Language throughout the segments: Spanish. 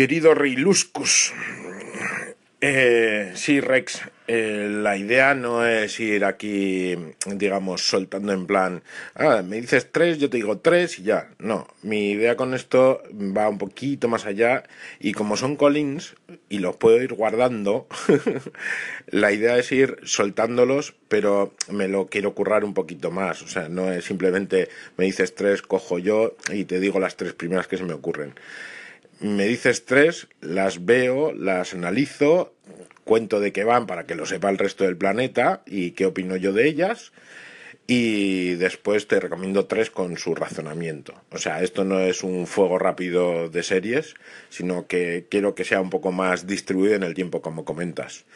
Querido Rey Luscus, eh, sí, Rex, eh, la idea no es ir aquí, digamos, soltando en plan, ah, me dices tres, yo te digo tres y ya. No, mi idea con esto va un poquito más allá y como son Collins y los puedo ir guardando, la idea es ir soltándolos, pero me lo quiero currar un poquito más. O sea, no es simplemente me dices tres, cojo yo y te digo las tres primeras que se me ocurren me dices tres, las veo, las analizo, cuento de qué van para que lo sepa el resto del planeta y qué opino yo de ellas. Y después te recomiendo tres con su razonamiento. O sea, esto no es un fuego rápido de series, sino que quiero que sea un poco más distribuido en el tiempo, como comentas.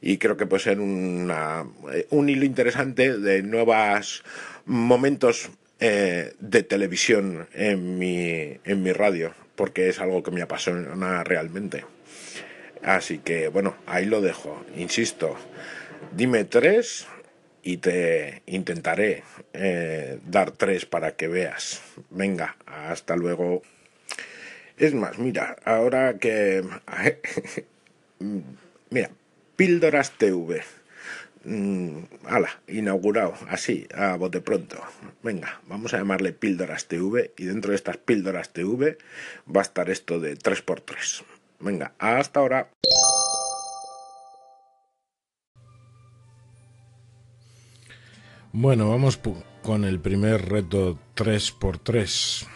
Y creo que puede ser una, un hilo interesante de nuevos momentos eh, de televisión en mi, en mi radio porque es algo que me apasiona realmente. Así que bueno, ahí lo dejo. Insisto, dime tres y te intentaré eh, dar tres para que veas. Venga, hasta luego. Es más, mira, ahora que... mira, Píldoras TV. Mm, ala, inaugurado, así, a bote pronto. Venga, vamos a llamarle Píldoras TV y dentro de estas Píldoras TV va a estar esto de 3x3. Venga, hasta ahora. Bueno, vamos con el primer reto 3x3.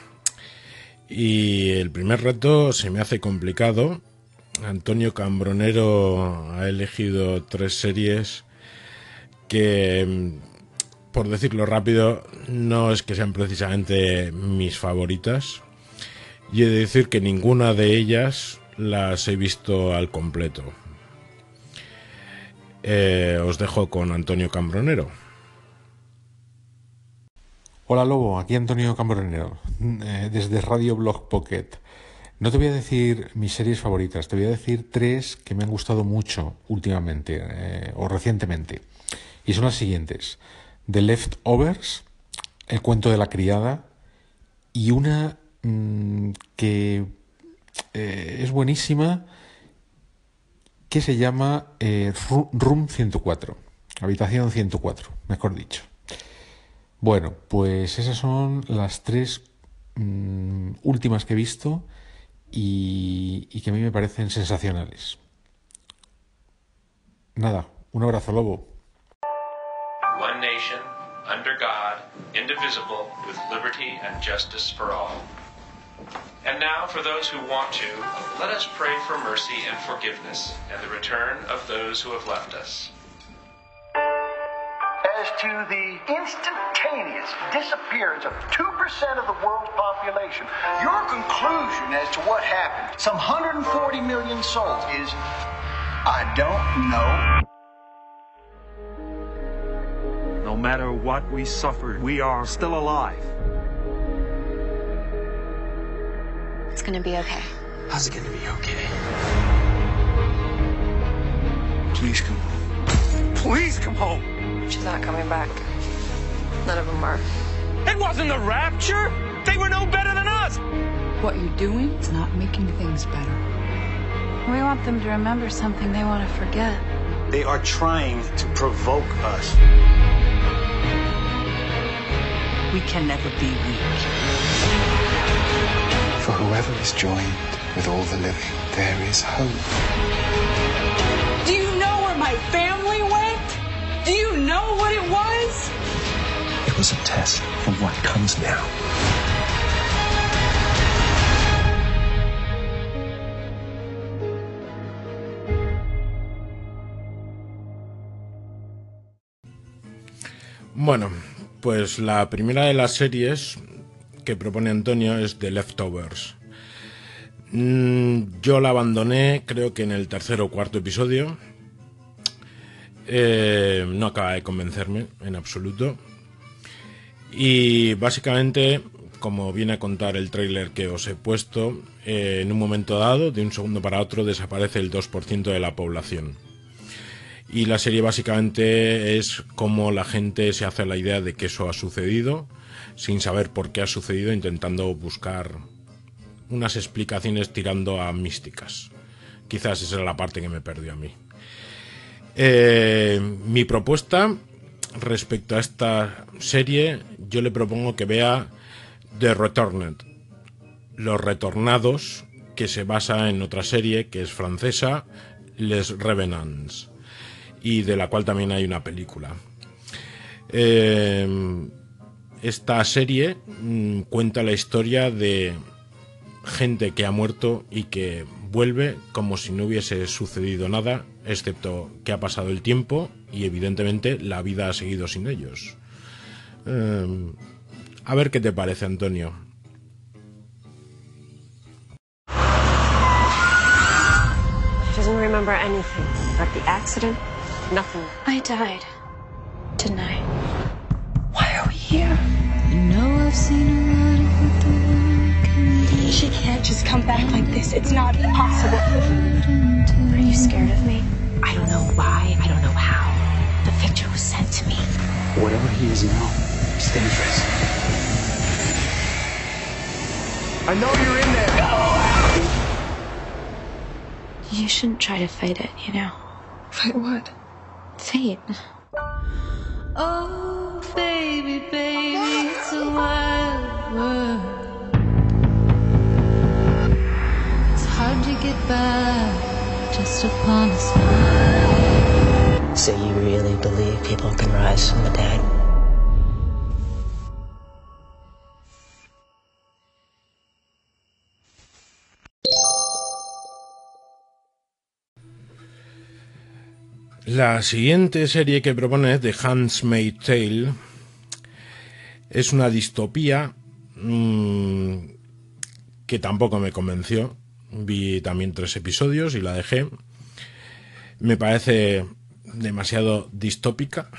Y el primer reto se me hace complicado. Antonio Cambronero ha elegido tres series que, mm, por decirlo rápido, no es que sean precisamente mis favoritas. Y he de decir que ninguna de ellas las he visto al completo. Eh, os dejo con Antonio Cambronero. Hola Lobo, aquí Antonio Cambronero, eh, desde Radio Blog Pocket. No te voy a decir mis series favoritas, te voy a decir tres que me han gustado mucho últimamente eh, o recientemente. Y son las siguientes. The Leftovers, El cuento de la criada y una mm, que eh, es buenísima que se llama eh, Room 104, Habitación 104, mejor dicho. Bueno, pues esas son las tres mm, últimas que he visto y, y que a mí me parecen sensacionales. Nada, un abrazo lobo. One nation, under God, indivisible, with liberty and justice for all. And now, for those who want to, let us pray for mercy and forgiveness and the return of those who have left us. As to the instantaneous disappearance of 2% of the world's population, your conclusion as to what happened, some 140 million souls, is I don't know. Matter what we suffered, we are still alive. It's gonna be okay. How's it gonna be okay? Please come home. Please come home. She's not coming back. None of them are. It wasn't the rapture. They were no better than us. What you're doing is not making things better. We want them to remember something they want to forget. They are trying to provoke us. We can never be weak. For whoever is joined with all the living, there is hope. Do you know where my family went? Do you know what it was? It was a test for what comes now. Bueno, pues la primera de las series que propone Antonio es The Leftovers. Mm, yo la abandoné creo que en el tercer o cuarto episodio. Eh, no acaba de convencerme en absoluto. Y básicamente, como viene a contar el tráiler que os he puesto, eh, en un momento dado, de un segundo para otro, desaparece el 2% de la población. Y la serie básicamente es cómo la gente se hace la idea de que eso ha sucedido, sin saber por qué ha sucedido, intentando buscar unas explicaciones tirando a místicas. Quizás esa era la parte que me perdió a mí. Eh, mi propuesta respecto a esta serie, yo le propongo que vea The Returned, Los Retornados, que se basa en otra serie que es francesa, Les Revenants, y de la cual también hay una película. Eh, esta serie mm, cuenta la historia de gente que ha muerto y que vuelve como si no hubiese sucedido nada, excepto que ha pasado el tiempo y evidentemente la vida ha seguido sin ellos. Eh, a ver qué te parece, Antonio. She doesn't remember anything. The accident, nothing. I died. Didn't I? Why are we here? You know I've seen a lot of what the world can do. She can't just come back like this. It's not possible. Are you scared of me? I don't know why. I don't know how. The picture was sent to me. Whatever he is now, it's dangerous. I know you're in there. You shouldn't try to fight it, you know. Fight what? Fate. Oh, baby, baby, it's a wild world. It's hard to get by just upon a smile. So you really believe people can rise from the dead? La siguiente serie que propone es The Handmaid's Tale. Es una distopía mmm, que tampoco me convenció. Vi también tres episodios y la dejé. Me parece demasiado distópica.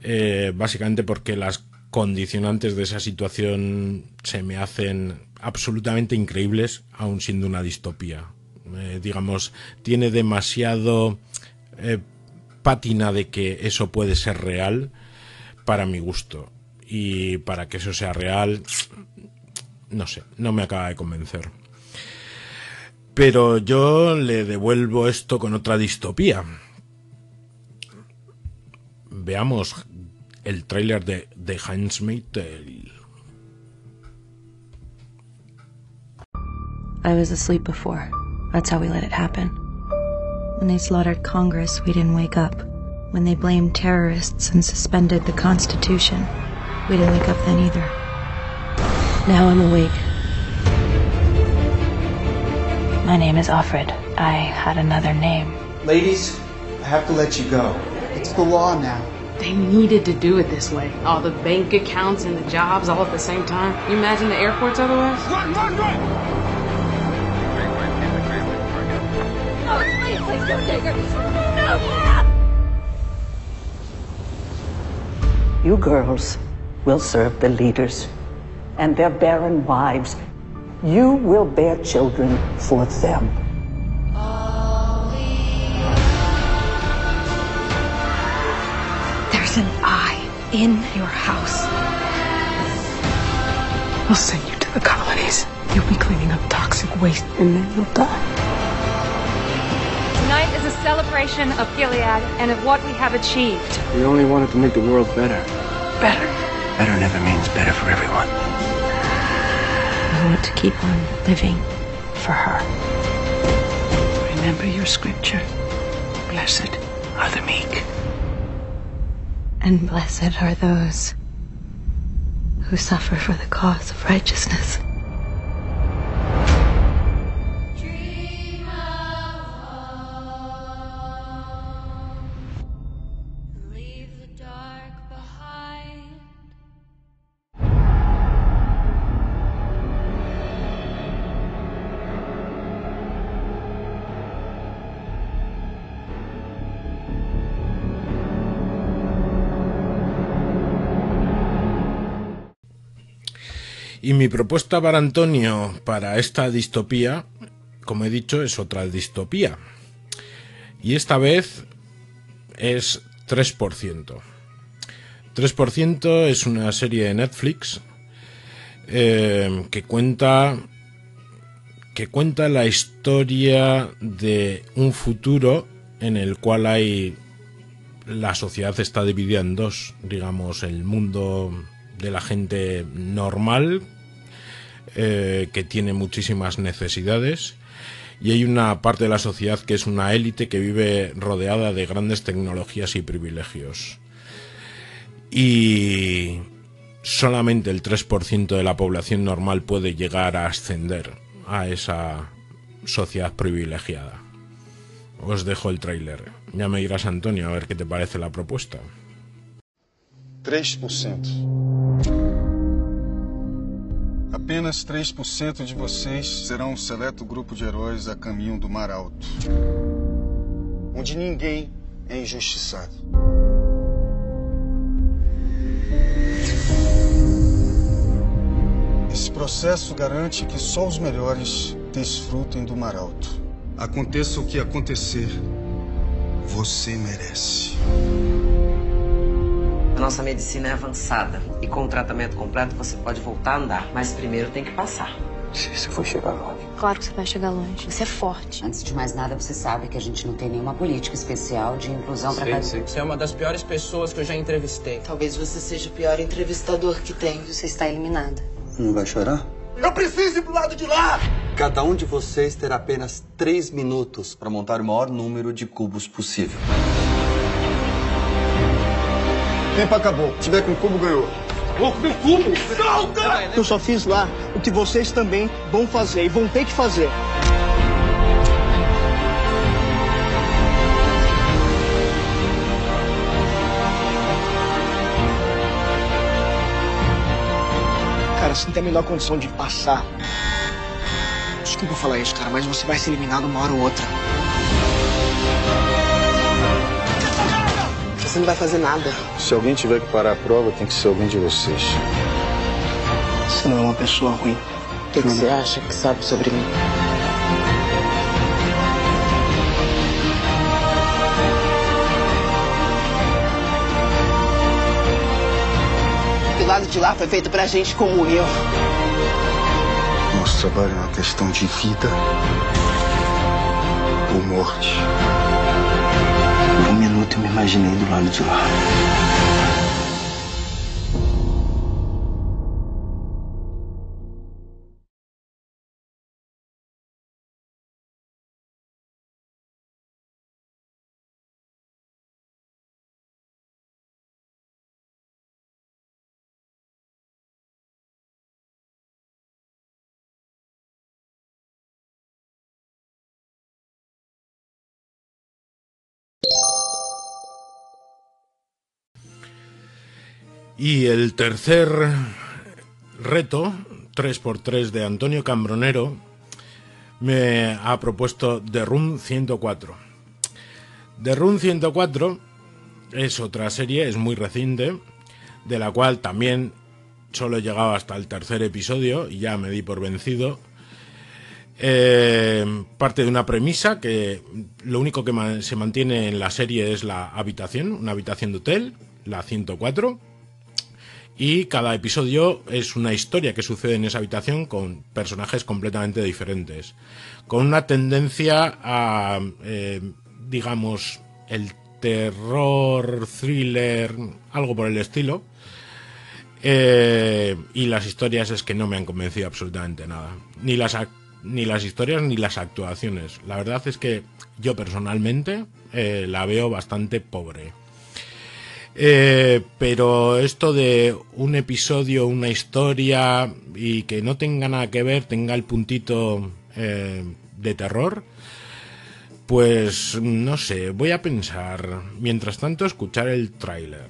Eh, básicamente porque las condicionantes de esa situación se me hacen absolutamente increíbles, aun siendo una distopía. Eh, digamos, tiene demasiado eh, pátina de que eso puede ser real para mi gusto. Y para que eso sea real, no sé, no me acaba de convencer. Pero yo le devuelvo esto con otra distopía. Veamos el tráiler de asleep before. That's how we let it happen. When they slaughtered Congress, we didn't wake up. When they blamed terrorists and suspended the Constitution, we didn't wake up then either. Now I'm awake. My name is Alfred. I had another name. Ladies, I have to let you go. It's the law now. They needed to do it this way. All the bank accounts and the jobs all at the same time. You imagine the airports otherwise? Run, run, run! No! You girls will serve the leaders and their barren wives. You will bear children for them. There's an eye in your house. We'll send you to the colonies. You'll be cleaning up toxic waste and then you'll die. Tonight is a celebration of Gilead and of what we have achieved. We only wanted to make the world better. Better. Better never means better for everyone. I want to keep on living for her. Remember your scripture. Blessed are the meek. And blessed are those who suffer for the cause of righteousness. Mi propuesta para Antonio para esta distopía, como he dicho, es otra distopía. Y esta vez es 3%. 3% es una serie de Netflix eh, que cuenta que cuenta la historia de un futuro en el cual hay la sociedad está dividida en dos, digamos, el mundo de la gente normal eh, que tiene muchísimas necesidades y hay una parte de la sociedad que es una élite que vive rodeada de grandes tecnologías y privilegios. Y solamente el 3% de la población normal puede llegar a ascender a esa sociedad privilegiada. Os dejo el tráiler. Ya me dirás, Antonio, a ver qué te parece la propuesta. 3%. Apenas 3% de vocês serão um seleto grupo de heróis a caminho do Mar Alto. Onde ninguém é injustiçado. Esse processo garante que só os melhores desfrutem do Mar Alto. Aconteça o que acontecer, você merece. A nossa medicina é avançada e com o tratamento completo você pode voltar a andar, mas primeiro tem que passar. Se você for chegar longe. Claro que você vai chegar longe. Você é forte. Antes de mais nada, você sabe que a gente não tem nenhuma política especial de inclusão para cada... Você é uma das piores pessoas que eu já entrevistei. Talvez você seja o pior entrevistador que tem. Você está eliminada. Não vai chorar? Eu preciso ir pro lado de lá! Cada um de vocês terá apenas três minutos para montar o maior número de cubos possível. Tempo acabou. Se tiver com cubo, ganhou. Vou comer cubo! Solta! Eu só fiz lá o que vocês também vão fazer e vão ter que fazer. Cara, você não tem a menor condição de passar. Desculpa falar isso, cara, mas você vai ser eliminado uma hora ou outra. Você não vai fazer nada. Se alguém tiver que parar a prova, tem que ser alguém de vocês. Você não é uma pessoa ruim. O que, que você acha que sabe sobre mim? Do lado de lá foi feito pra gente como eu. Nosso trabalho é uma questão de vida ou morte. Eu me imaginei do lado de lá. Y el tercer reto, 3x3 de Antonio Cambronero, me ha propuesto The Room 104. The Room 104 es otra serie, es muy reciente, de la cual también solo he llegado hasta el tercer episodio y ya me di por vencido. Eh, parte de una premisa que lo único que se mantiene en la serie es la habitación, una habitación de hotel, la 104 y cada episodio es una historia que sucede en esa habitación con personajes completamente diferentes, con una tendencia a, eh, digamos, el terror, thriller, algo por el estilo. Eh, y las historias es que no me han convencido absolutamente nada. Ni las, ni las historias ni las actuaciones. La verdad es que yo personalmente eh, la veo bastante pobre. Eh, pero esto de un episodio, una historia y que no tenga nada que ver, tenga el puntito eh, de terror, pues no sé, voy a pensar. Mientras tanto, escuchar el tráiler.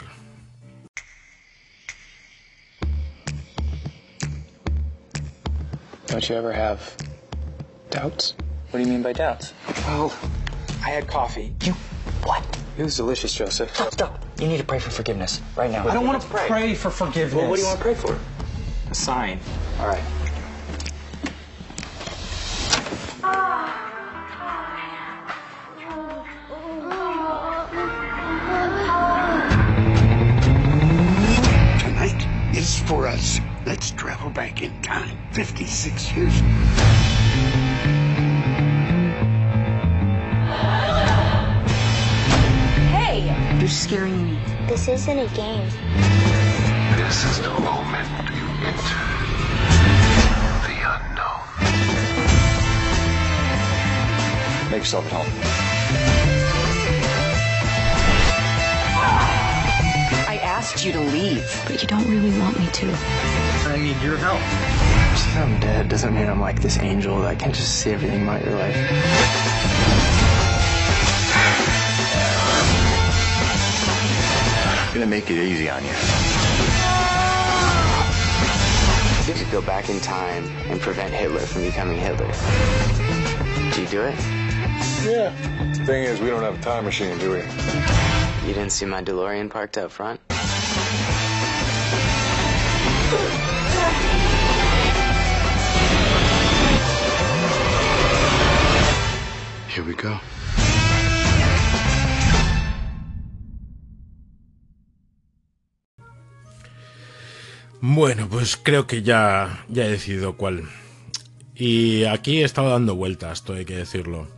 Don't you ever have doubts? What do you mean by doubts? Well, I had coffee. You what? It was delicious, Joseph. Stop. You need to pray for forgiveness right now. I don't want to pray. pray for forgiveness. Well, what do you want to pray for? A sign. All right. This isn't a game. This is the moment you enter the unknown. Make yourself at home. I asked you to leave. But you don't really want me to. I need your help. Just because I'm dead doesn't mean I'm like this angel that can just see everything about your life. Gonna make it easy on you. You could go back in time and prevent Hitler from becoming Hitler. Do you do it? Yeah. Thing is, we don't have a time machine, do we? You didn't see my DeLorean parked out front? Here we go. Bueno, pues creo que ya, ya he decidido cuál. Y aquí he estado dando vueltas, todo hay que decirlo.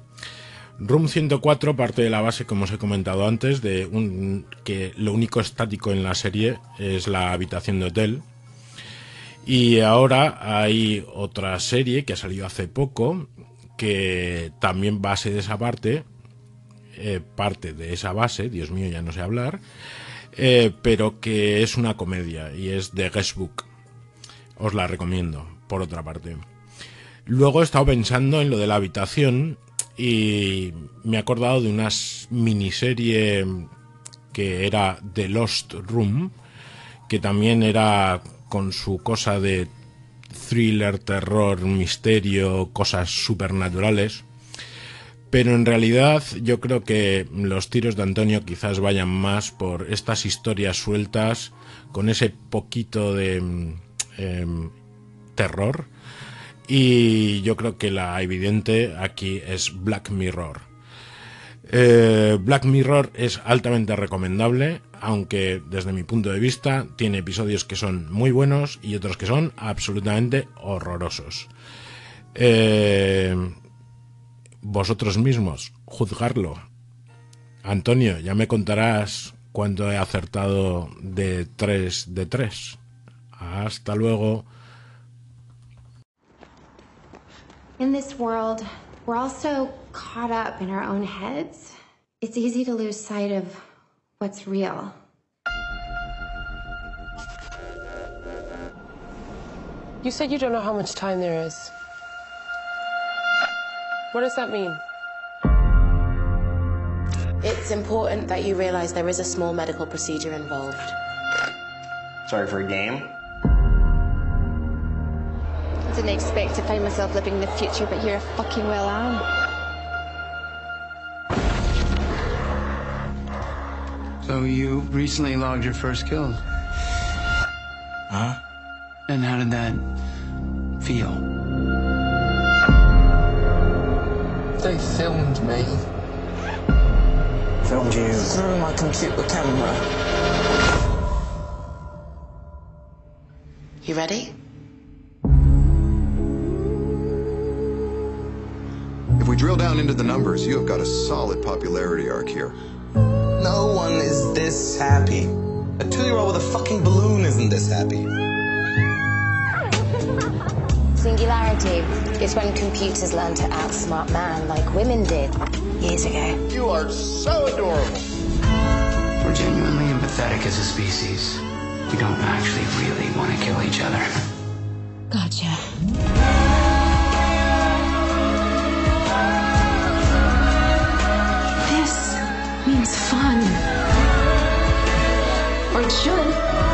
Room 104 parte de la base, como os he comentado antes, de un, que lo único estático en la serie es la habitación de hotel. Y ahora hay otra serie que ha salido hace poco, que también base de esa parte, eh, parte de esa base, Dios mío, ya no sé hablar, eh, pero que es una comedia y es The Guest Book. Os la recomiendo, por otra parte. Luego he estado pensando en lo de la habitación y me he acordado de una miniserie que era The Lost Room, que también era con su cosa de thriller, terror, misterio, cosas supernaturales. Pero en realidad yo creo que los tiros de Antonio quizás vayan más por estas historias sueltas con ese poquito de eh, terror. Y yo creo que la evidente aquí es Black Mirror. Eh, Black Mirror es altamente recomendable, aunque desde mi punto de vista tiene episodios que son muy buenos y otros que son absolutamente horrorosos. Eh, vosotros mismos, juzgarlo. Antonio, ya me contarás cuánto he acertado de 3 de 3. Hasta luego. In this world, we're all so caught up in our own heads. It's easy to lose sight of what's real. You said you don't know how much time there is. What does that mean? It's important that you realize there is a small medical procedure involved. Sorry for a game? I didn't expect to find myself living in the future, but here I fucking well am. So you recently logged your first kill? Huh? And how did that feel? They filmed me. Filmed you? Through my computer camera. You ready? If we drill down into the numbers, you have got a solid popularity arc here. No one is this happy. A two-year-old with a fucking balloon isn't this happy. Singularity is when computers learn to outsmart man like women did years ago. You are so adorable. We're genuinely empathetic as a species. We don't actually really want to kill each other. Gotcha. This means fun. Or it should.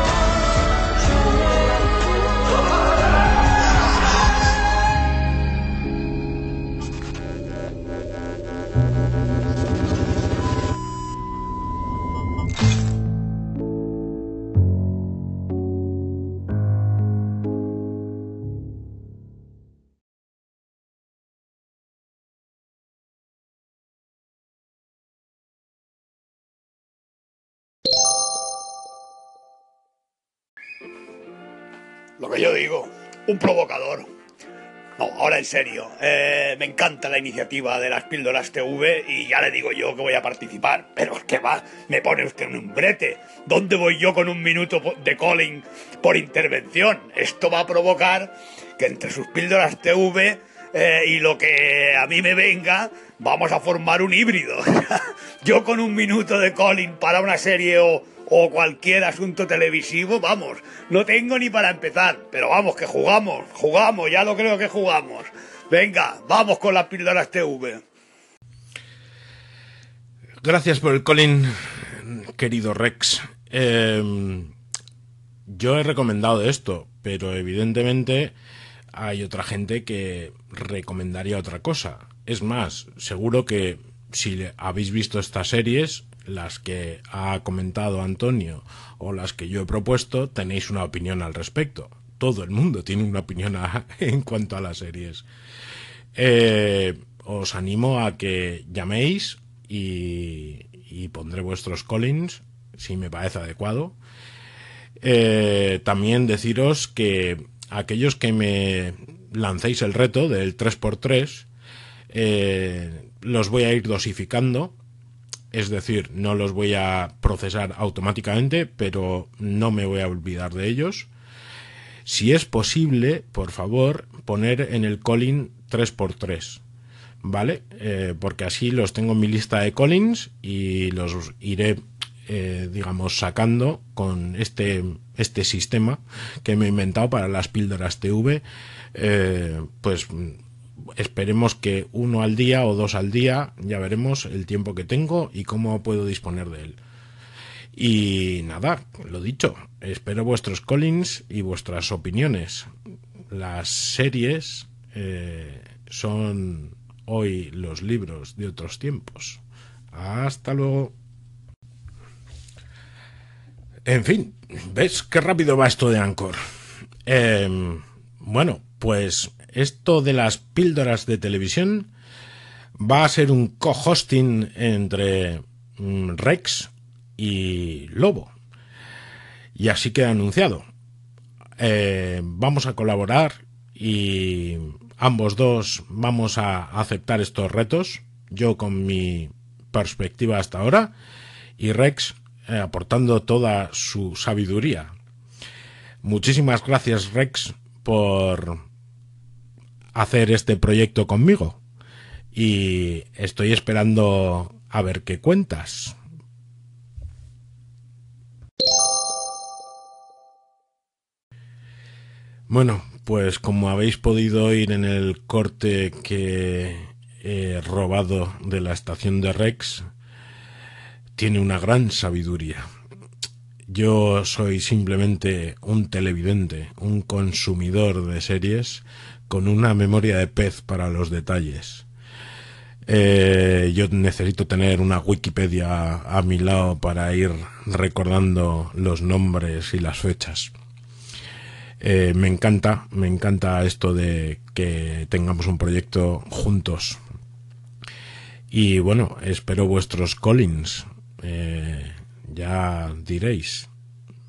Lo que yo digo, un provocador. No, ahora en serio, eh, me encanta la iniciativa de las píldoras TV y ya le digo yo que voy a participar. Pero es que va, me pone usted en un brete. ¿Dónde voy yo con un minuto de calling por intervención? Esto va a provocar que entre sus píldoras TV eh, y lo que a mí me venga, vamos a formar un híbrido. yo con un minuto de calling para una serie o, o cualquier asunto televisivo, vamos, no tengo ni para empezar, pero vamos, que jugamos, jugamos, ya lo creo que jugamos. Venga, vamos con las píldoras TV. Gracias por el Colin, querido Rex. Eh, yo he recomendado esto, pero evidentemente hay otra gente que recomendaría otra cosa. Es más, seguro que si habéis visto estas series, las que ha comentado Antonio o las que yo he propuesto, tenéis una opinión al respecto. Todo el mundo tiene una opinión en cuanto a las series. Eh, os animo a que llaméis y, pondré vuestros callings si me parece adecuado. Eh, también deciros que aquellos que me lancéis el reto del 3x3, eh, los voy a ir dosificando es decir, no los voy a procesar automáticamente, pero no me voy a olvidar de ellos. Si es posible, por favor, poner en el calling 3x3, ¿vale? Eh, porque así los tengo en mi lista de callings y los iré, eh, digamos, sacando con este, este sistema que me he inventado para las píldoras TV, eh, pues esperemos que uno al día o dos al día, ya veremos el tiempo que tengo y cómo puedo disponer de él. Y nada, lo dicho, espero vuestros callings y vuestras opiniones. Las series eh, son hoy los libros de otros tiempos. Hasta luego. En fin, ¿ves qué rápido va esto de Anchor? Em, bueno, pues esto de las píldoras de televisión va a ser un co-hosting entre mm, Rex y Lobo. Y así queda anunciado. Eh, vamos a colaborar y ambos dos vamos a aceptar estos retos. Yo con mi perspectiva hasta ahora y Rex eh, aportando toda su sabiduría. Muchísimas gracias Rex por hacer este proyecto conmigo. Y estoy esperando a ver qué cuentas. Bueno, pues como habéis podido oír en el corte que he robado de la estación de Rex, tiene una gran sabiduría. Yo soy simplemente un televidente, un consumidor de series con una memoria de pez para los detalles. Eh, yo necesito tener una Wikipedia a mi lado para ir recordando los nombres y las fechas. Eh, me encanta, me encanta esto de que tengamos un proyecto juntos. Y bueno, espero vuestros callings. Eh, ya diréis.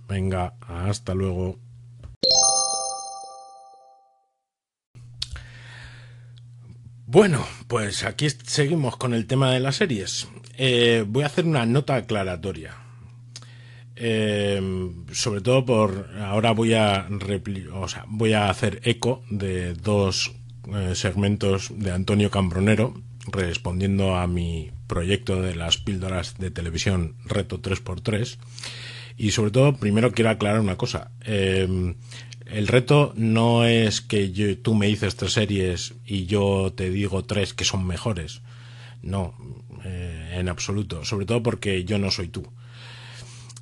Venga, hasta luego. Bueno, pues aquí seguimos con el tema de las series. Eh, voy a hacer una nota aclaratoria. Eh, sobre todo por ahora voy a voy a hacer eco de dos eh, segmentos de Antonio Cambronero respondiendo a mi proyecto de las píldoras de televisión Reto 3x3 y sobre todo primero quiero aclarar una cosa el reto no es que tú me dices tres series y yo te digo tres que son mejores. No, eh, en absoluto. Sobre todo porque yo no soy tú.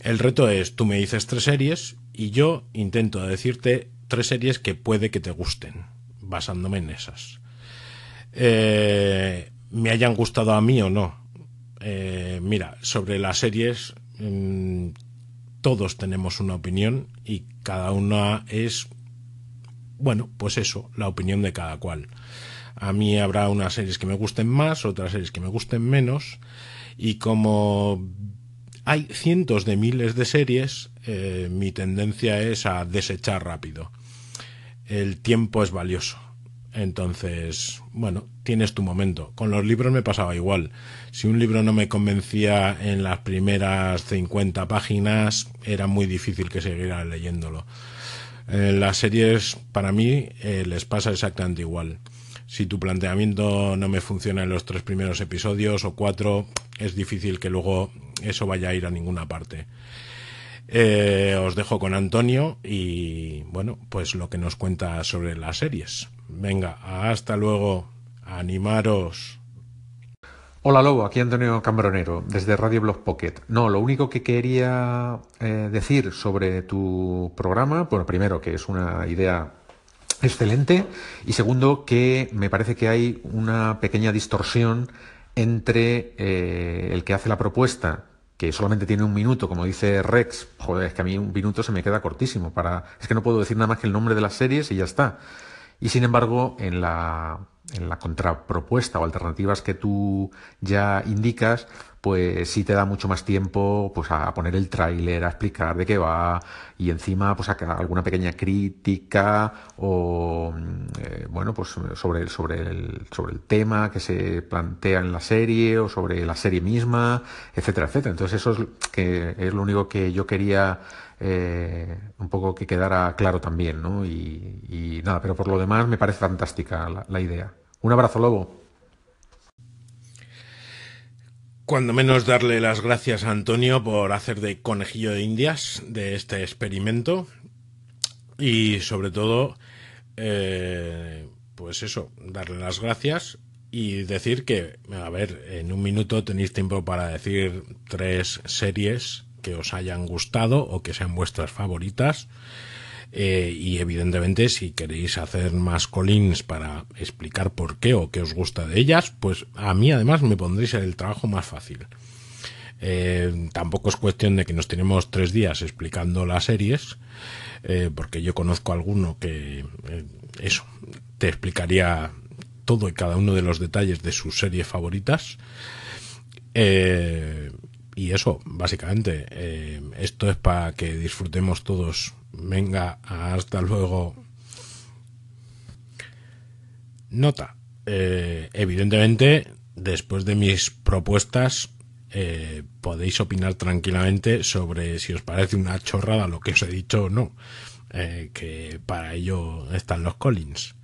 El reto es tú me dices tres series y yo intento decirte tres series que puede que te gusten, basándome en esas. Eh, me hayan gustado a mí o no. Eh, mira, sobre las series mm, todos tenemos una opinión y cada una es, bueno, pues eso, la opinión de cada cual. A mí habrá unas series que me gusten más, otras series que me gusten menos, y como hay cientos de miles de series, eh, mi tendencia es a desechar rápido. El tiempo es valioso. Entonces, bueno, tienes tu momento. Con los libros me pasaba igual. Si un libro no me convencía en las primeras 50 páginas, era muy difícil que siguiera leyéndolo. En las series, para mí, eh, les pasa exactamente igual. Si tu planteamiento no me funciona en los tres primeros episodios o cuatro, es difícil que luego eso vaya a ir a ninguna parte. Eh, os dejo con Antonio y bueno, pues lo que nos cuenta sobre las series. Venga, hasta luego, animaros. Hola Lobo, aquí Antonio Cambronero, desde Radio Blog Pocket. No, lo único que quería eh, decir sobre tu programa, bueno, primero que es una idea excelente y segundo que me parece que hay una pequeña distorsión entre eh, el que hace la propuesta que solamente tiene un minuto, como dice Rex, joder, es que a mí un minuto se me queda cortísimo para, es que no puedo decir nada más que el nombre de las series y ya está. Y sin embargo, en la, en la contrapropuesta o alternativas que tú ya indicas, pues sí te da mucho más tiempo pues a poner el tráiler, a explicar de qué va y encima pues a alguna pequeña crítica o mm, eh, bueno pues sobre sobre el sobre el tema que se plantea en la serie o sobre la serie misma, etcétera, etcétera. Entonces eso es que es lo único que yo quería eh, un poco que quedara claro también, ¿no? Y, nada, pero por lo demás me parece fantástica la idea. Un abrazo, Lobo. Cuando menos darle las gracias a Antonio por hacer de conejillo de indias de este experimento y sobre todo, eh, pues eso, darle las gracias y decir que, a ver, en un minuto tenéis tiempo para decir tres series os hayan gustado o que sean vuestras favoritas eh, y evidentemente si queréis hacer más collins para explicar por qué o qué os gusta de ellas, pues a mí además me pondréis el trabajo más fácil. Eh, tampoco es cuestión de que nos tenemos tres días explicando las series, eh, porque yo conozco alguno que eso te explicaría todo y cada uno de los detalles de sus series favoritas. Y eso, básicamente, esto es para que disfrutemos todos Venga, hasta luego. Nota. Eh, evidentemente, después de mis propuestas, eh, podéis opinar tranquilamente sobre si os parece una chorrada lo que os he dicho o no. Eh, que para ello están los Collins.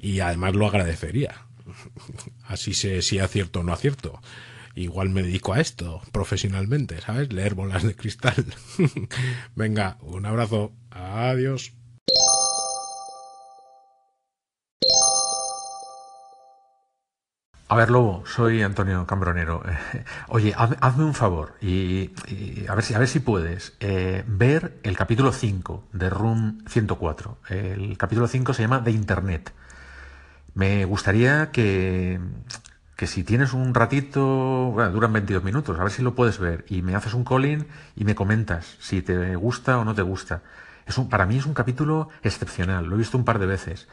Y además lo agradecería. Así sé si acierto o no acierto igual me dedico a esto profesionalmente, ¿sabes? Leer bolas de cristal. Venga, un abrazo. Adiós. A ver, Lobo, soy Antonio Cambronero. Oye, hazme un favor y, a, ver si, a ver si puedes eh, ver el capítulo 5 de Room 104. El capítulo 5 se llama De Internet. Me gustaría que, que si tienes un ratito, bueno, duran 22 minutos, a ver si lo puedes ver y me haces un calling y me comentas si te gusta o no te gusta. Es un, para mí es un capítulo excepcional, lo he visto un par de veces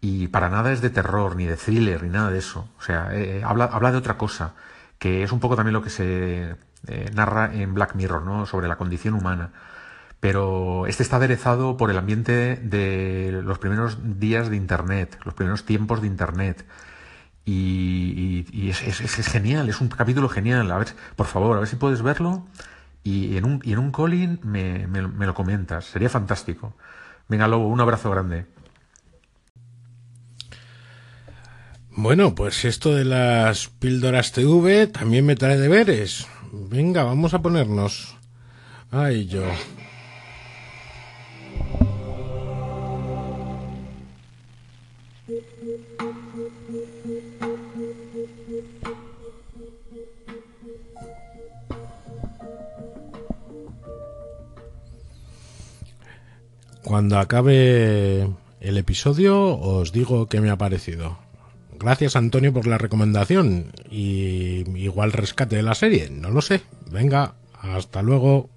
y para nada es de terror, ni de thriller, ni nada de eso. O sea, eh, habla, habla de otra cosa, que es un poco también lo que se eh, narra en Black Mirror, ¿no? Sobre la condición humana. Pero este está aderezado por el ambiente de los primeros días de Internet, los primeros tiempos de Internet es, genial, es un capítulo genial. A ver, por favor, a ver si puedes verlo y en un, y en un calling me, me lo comentas. Sería fantástico. Venga, Lobo, un abrazo grande. Bueno, pues esto de las píldoras TV también me trae deberes. Venga, vamos a ponernos. Ay, yo. Cuando acabe el episodio os digo qué me ha parecido. Gracias Antonio por la recomendación y igual rescate de la serie, no lo sé. Venga, hasta luego.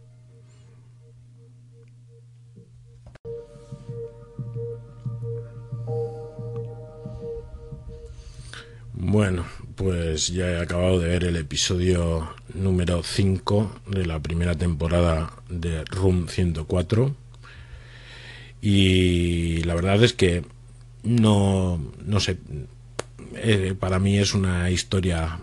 Bueno, pues ya he acabado de ver el episodio número 5 de la primera temporada de Room 104 y la verdad es que no, no sé, eh, para mí es una historia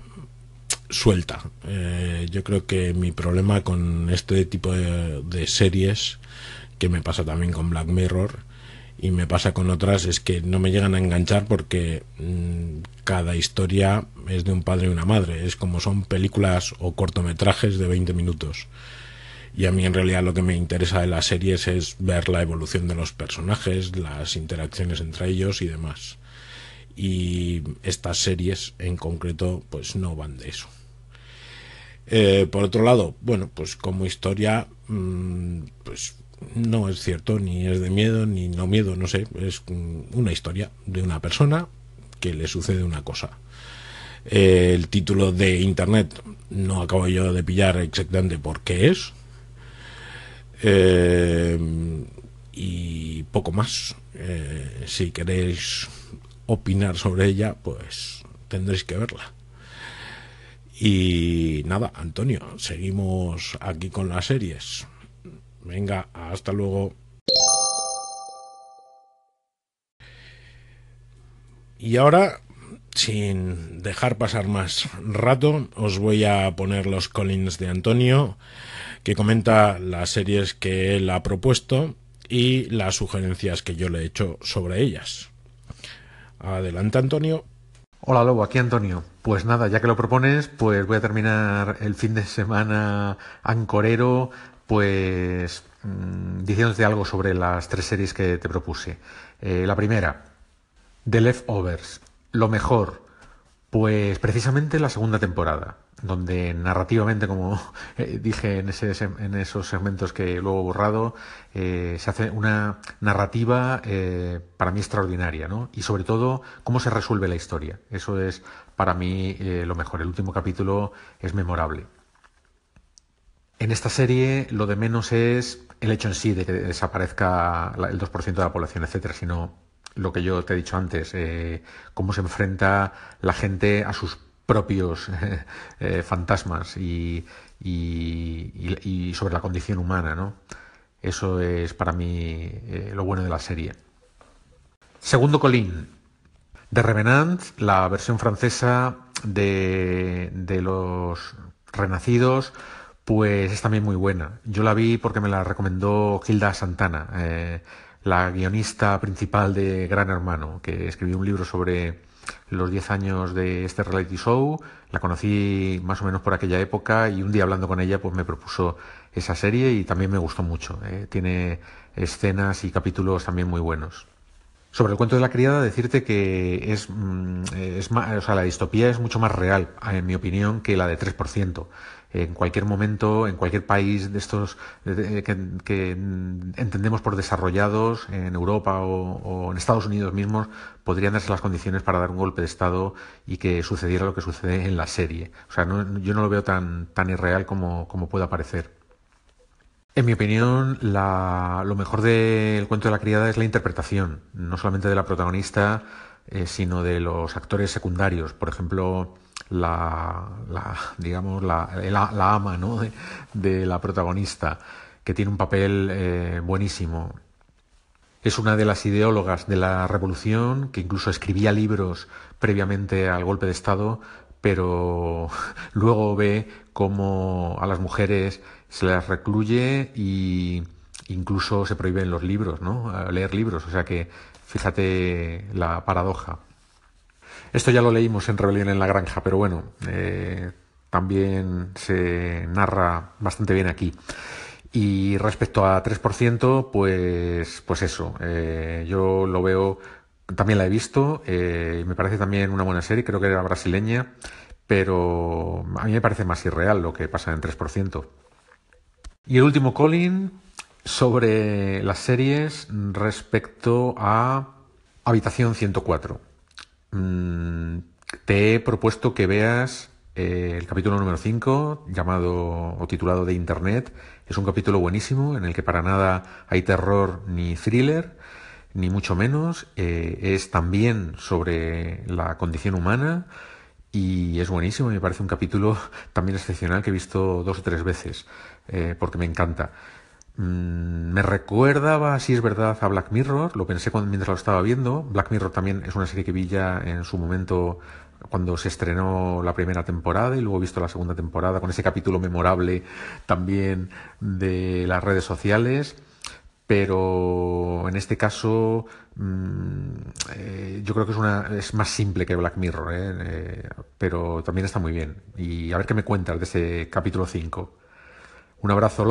suelta. Eh, yo creo que mi problema con este tipo de, series, que me pasa también con Black Mirror y me pasa con otras, es que no me llegan a enganchar porque mm, cada historia es de un padre y una madre. Es como son películas o cortometrajes de 20 minutos. Y a mí en realidad lo que me interesa de las series es ver la evolución de los personajes, las interacciones entre ellos y demás. Y estas series en concreto pues no van de eso. Eh, por otro lado, bueno, pues como historia, mm, pues no es cierto, ni es de miedo, ni no miedo, no sé, es una historia de una persona que le sucede una cosa. Eh, el título de internet no acabo yo de pillar exactamente por qué es. Eh, y poco más. si queréis opinar sobre ella, pues tendréis que verla. Y nada, Antonio, seguimos aquí con las series. Venga, hasta luego. Y ahora, sin dejar pasar más rato, os voy a poner los Collins de Antonio, que comenta las series que él ha propuesto y las sugerencias que yo le he hecho sobre ellas. Adelante, Antonio. Hola Lobo, aquí Antonio. Pues nada, ya que lo propones, pues voy a terminar el fin de semana ancorero, pues mmm, diciéndote algo sobre las tres series que te propuse. Eh, la primera, The Leftovers, lo mejor, pues precisamente la segunda temporada donde narrativamente, como eh, dije en, ese, en esos segmentos que luego he borrado, eh, se hace una narrativa eh, para mí extraordinaria, ¿no? Y sobre todo, cómo se resuelve la historia. Eso es para mí lo mejor. El último capítulo es memorable. En esta serie lo de menos es el hecho en sí de que desaparezca el 2% de la población, etcétera, sino lo que yo te he dicho antes, cómo se enfrenta la gente a sus propios eh, fantasmas y, sobre la condición humana, ¿no? Eso es para mí eh, lo bueno de la serie. Segundo colín, de Revenant, la versión francesa de, los Renacidos, pues es también muy buena. Yo la vi porque me la recomendó Hilda Santana, eh, la guionista principal de Gran Hermano, que escribió un libro sobre los 10 años de este reality show. La conocí más o menos por aquella época y un día hablando con ella pues me propuso esa serie y también me gustó mucho. ¿eh? Tiene escenas y capítulos también muy buenos. Sobre el cuento de la criada, decirte que es, mm, es sea, la distopía es mucho más real, en mi opinión, que la de 3% en cualquier momento, en cualquier país de estos que, entendemos por desarrollados, en Europa o, en Estados Unidos mismos, podrían darse las condiciones para dar un golpe de Estado y que sucediera lo que sucede en la serie. O sea, yo no lo veo tan, tan irreal como, como pueda parecer. En mi opinión, lo mejor del cuento de la criada es la interpretación, no solamente de la protagonista, eh, sino de los actores secundarios. Por ejemplo, la, digamos, la, la, ama ¿no? de, la protagonista, que tiene un papel eh, buenísimo. Es una de las ideólogas de la revolución, que incluso escribía libros previamente al golpe de Estado, pero luego ve cómo a las mujeres se las recluye y incluso se prohíben los libros, ¿no? leer libros. O sea que fíjate la paradoja. Esto ya lo leímos en Rebelión en la Granja, pero bueno, eh, también se narra bastante bien aquí. Y respecto a 3%, pues, pues eso, eh, yo lo veo, también la he visto, eh, me parece también una buena serie, creo que era brasileña, pero a mí me parece más irreal lo que pasa en 3%. Y el último, Colin, sobre las series respecto a Habitación 104. Mm, te he propuesto que veas eh, el capítulo número 5, llamado o titulado de Internet. Es un capítulo buenísimo en el que para nada hay terror ni thriller, ni mucho menos. Eh, es también sobre la condición humana y es buenísimo. Me parece un capítulo también excepcional que he visto dos o tres veces eh, porque me encanta. Mm, me recuerdaba, si es verdad, a Black Mirror, lo pensé cuando, mientras lo estaba viendo. Black Mirror también es una serie que vi ya en su momento cuando se estrenó la primera temporada y luego he visto la segunda temporada con ese capítulo memorable también de las redes sociales. Pero en este caso mm, eh, yo creo que es, más simple que Black Mirror, ¿eh? Eh, pero también está muy bien. Y a ver qué me cuentas de ese capítulo 5. Un abrazo.